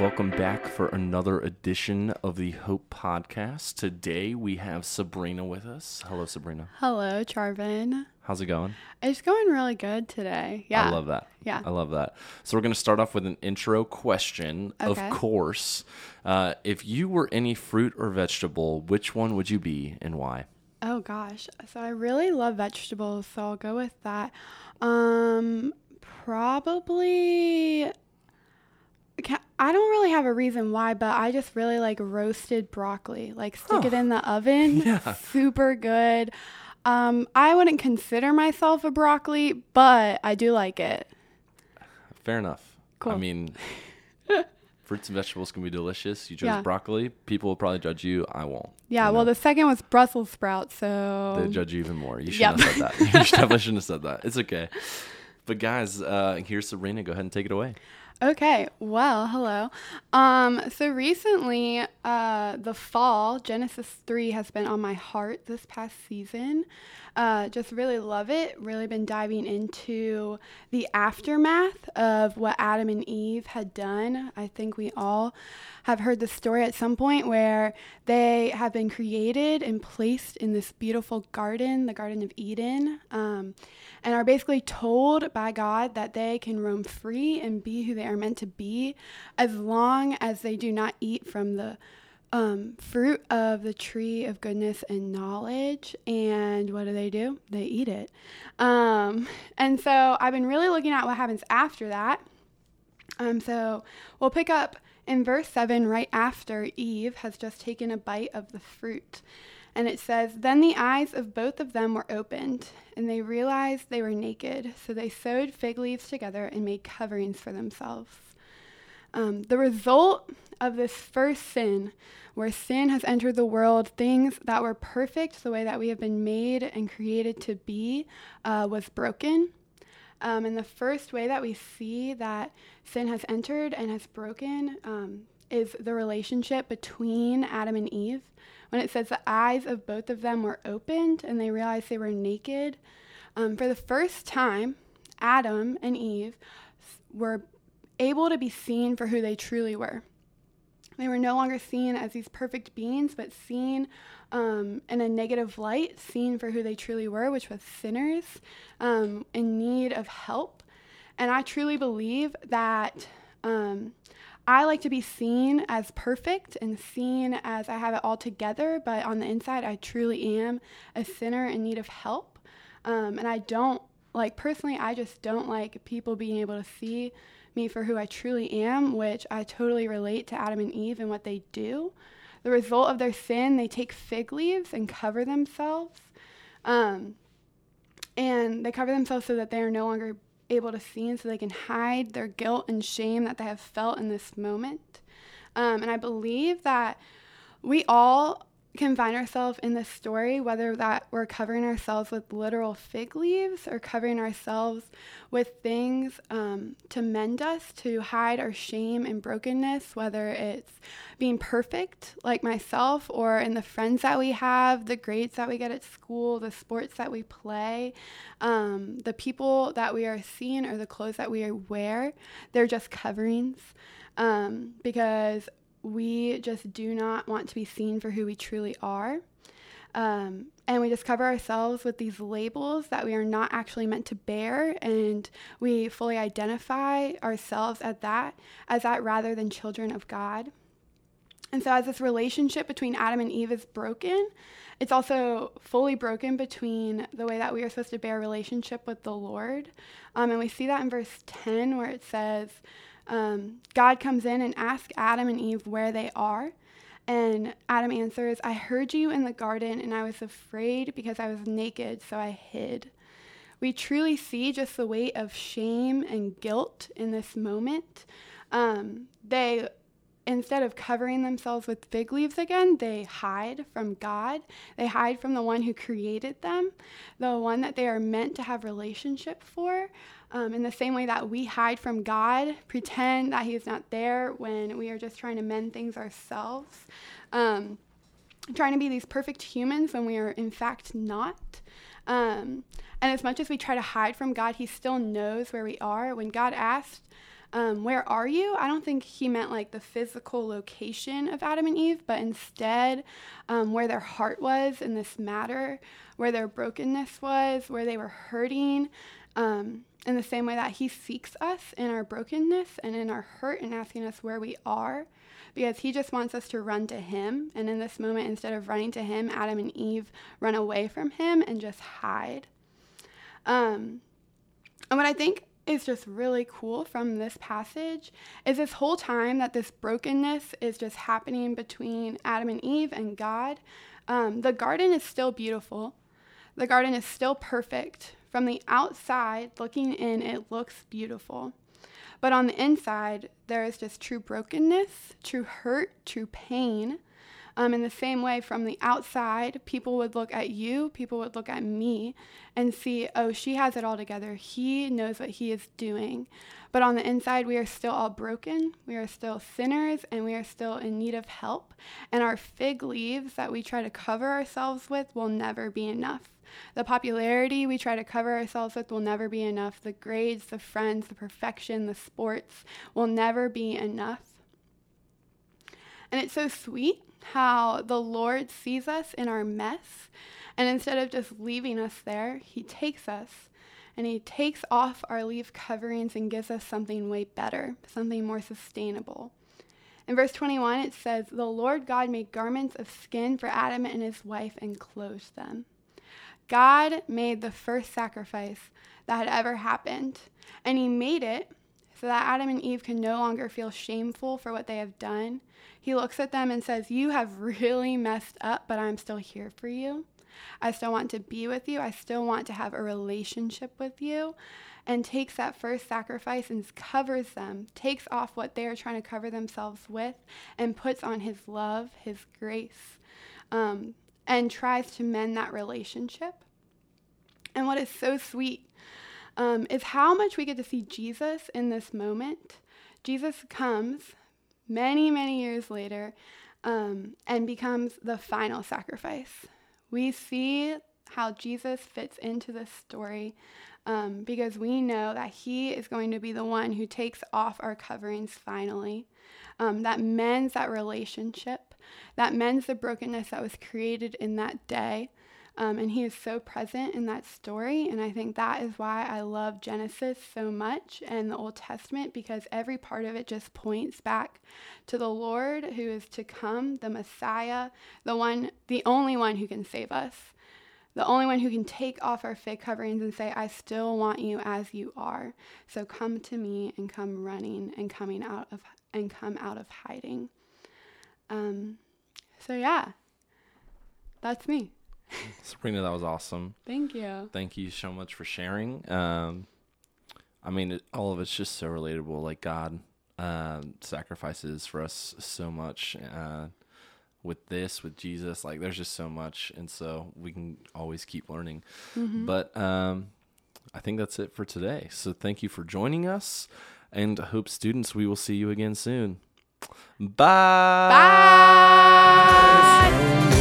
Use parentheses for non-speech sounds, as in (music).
Welcome back for another edition of the Hope Podcast. Today we have Sabrina with us. Hello, Sabrina. Hello, Charvin. How's it going? It's going really good today. Yeah. I love that. Yeah. I love that. So we're going to start off with an intro question. Okay. Of course, uh, if you were any fruit or vegetable, which one would you be and why? Oh gosh. So I really love vegetables, so I'll go with that. Um probably I don't really have a reason why, but I just really like roasted broccoli. Like stick it in the oven. (laughs) Yeah. Super good. Um I wouldn't consider myself a broccoli, but I do like it. Fair enough. Cool. I mean, (laughs) fruits and vegetables can be delicious. You chose Yeah. broccoli. People will probably judge you. I won't. Yeah, you well the second was Brussels sprouts, so they judge you even more. You shouldn't Yep. have said that. You (laughs) definitely shouldn't have said that. It's okay. But guys, uh, here's Sabrina. Go ahead and take it away. Okay, well, hello. Um, so recently, uh, the fall, Genesis 3 has been on my heart this past season. Uh, just really love it. Really been diving into the aftermath of what Adam and Eve had done. I think we all have heard the story at some point where they have been created and placed in this beautiful garden, the Garden of Eden. Um, and are basically told by God that they can roam free and be who they are meant to be as long as they do not eat from the um, fruit of the tree of goodness and knowledge. And what do they do? They eat it. Um, and so I've been really looking at what happens after that. Um, so we'll pick up in verse 7 right after Eve has just taken a bite of the fruit. And it says, Then the eyes of both of them were opened, and they realized they were naked. So they sewed fig leaves together and made coverings for themselves. Um, the result of this first sin, where sin has entered the world, things that were perfect, the way that we have been made and created to be, uh, was broken. Um, and the first way that we see that sin has entered and has broken um, is the relationship between Adam and Eve. When it says the eyes of both of them were opened and they realized they were naked, um, for the first time, Adam and Eve were able to be seen for who they truly were. They were no longer seen as these perfect beings, but seen um, in a negative light, seen for who they truly were, which was sinners um, in need of help. And I truly believe that um, I like to be seen as perfect and seen as I have it all together, but on the inside, I truly am a sinner in need of help. Um, and I don't like, personally, I just don't like people being able to see me for who I truly am, which I totally relate to Adam and Eve and what they do. The result of their sin, they take fig leaves and cover themselves. Um, and they cover themselves so that they are no longer able to see and so they can hide their guilt and shame that they have felt in this moment. Um, and I believe that we all can find ourselves in this story, whether that we're covering ourselves with literal fig leaves or covering ourselves with things um, to mend us, to hide our shame and brokenness, whether it's being perfect like myself or in the friends that we have, the grades that we get at school, the sports that we play, um, the people that we are seeing or the clothes that we wear. They're just coverings um, because we just do not want to be seen for who we truly are. Um, and we just cover ourselves with these labels that we are not actually meant to bear, and we fully identify ourselves as that, as that rather than children of God. And so, as this relationship between Adam and Eve is broken, it's also fully broken between the way that we are supposed to bear relationship with the Lord. Um, and we see that in verse 10, where it says, um, God comes in and asks Adam and Eve where they are. And Adam answers, I heard you in the garden, and I was afraid because I was naked, so I hid. We truly see just the weight of shame and guilt in this moment. Um, they, instead of covering themselves with fig leaves again, they hide from God. They hide from the one who created them, the one that they are meant to have relationship for. Um, in the same way that we hide from God, pretend that He is not there when we are just trying to mend things ourselves, um, trying to be these perfect humans when we are in fact not. Um, and as much as we try to hide from God, He still knows where we are. When God asked um, Where are you? I don't think he meant like the physical location of Adam and Eve, but instead um, where their heart was in this matter, where their brokenness was, where they were hurting. Um, in the same way that he seeks us in our brokenness and in our hurt and asking us where we are because he just wants us to run to him. And in this moment, instead of running to him, Adam and Eve run away from him and just hide. Um, and what I think is just really cool from this passage is this whole time that this brokenness is just happening between Adam and Eve and God. Um, the garden is still beautiful. The garden is still perfect. From the outside, looking in, it looks beautiful. But on the inside, there is just true brokenness, true hurt, true pain. Um, in the same way, from the outside, people would look at you, people would look at me, and see, oh, she has it all together. He knows what he is doing. But on the inside, we are still all broken. We are still sinners, and we are still in need of help. And our fig leaves that we try to cover ourselves with will never be enough. The popularity we try to cover ourselves with will never be enough. The grades, the friends, the perfection, the sports will never be enough. And it's so sweet how the Lord sees us in our mess. And instead of just leaving us there, He takes us and He takes off our leaf coverings and gives us something way better, something more sustainable. In verse 21, it says, The Lord God made garments of skin for Adam and his wife and clothed them. God made the first sacrifice that had ever happened, and He made it so that Adam and Eve can no longer feel shameful for what they have done. He looks at them and says, You have (laughs) really messed up, but I'm still here for you. I still want to be with you. I still want to have a relationship with you. And takes that first sacrifice and covers them, takes off what they are trying to cover themselves with, and puts on his love, his grace. Um, and tries to mend that relationship. And what is so sweet um, is how much we get to see Jesus in this moment. Jesus comes many, many years later um, and becomes the final sacrifice. We see how Jesus fits into this story um, because we know that he is going to be the one who takes off our coverings finally, um, that mends that relationship, that mends the brokenness that was created in that day. Um, and he is so present in that story. And I think that is why I love Genesis so much and the Old Testament because every part of it just points back to the Lord who is to come, the Messiah, the one, the only one who can save us, the only one who can take off our fig coverings and say, I still want you as you are. So come to me and come running and coming out of and come out of hiding. Um, so yeah, that's me. Sabrina, that was awesome. Thank you. Thank you so much for sharing. Um, I mean, it, all of it's just so relatable. Like God uh, sacrifices for us so much. Uh, with this, with Jesus, like there's just so much, and so we can always keep learning. Mm-hmm. But um, I think that's it for today. So thank you for joining us, and I hope students, we will see you again soon. Bye. Bye.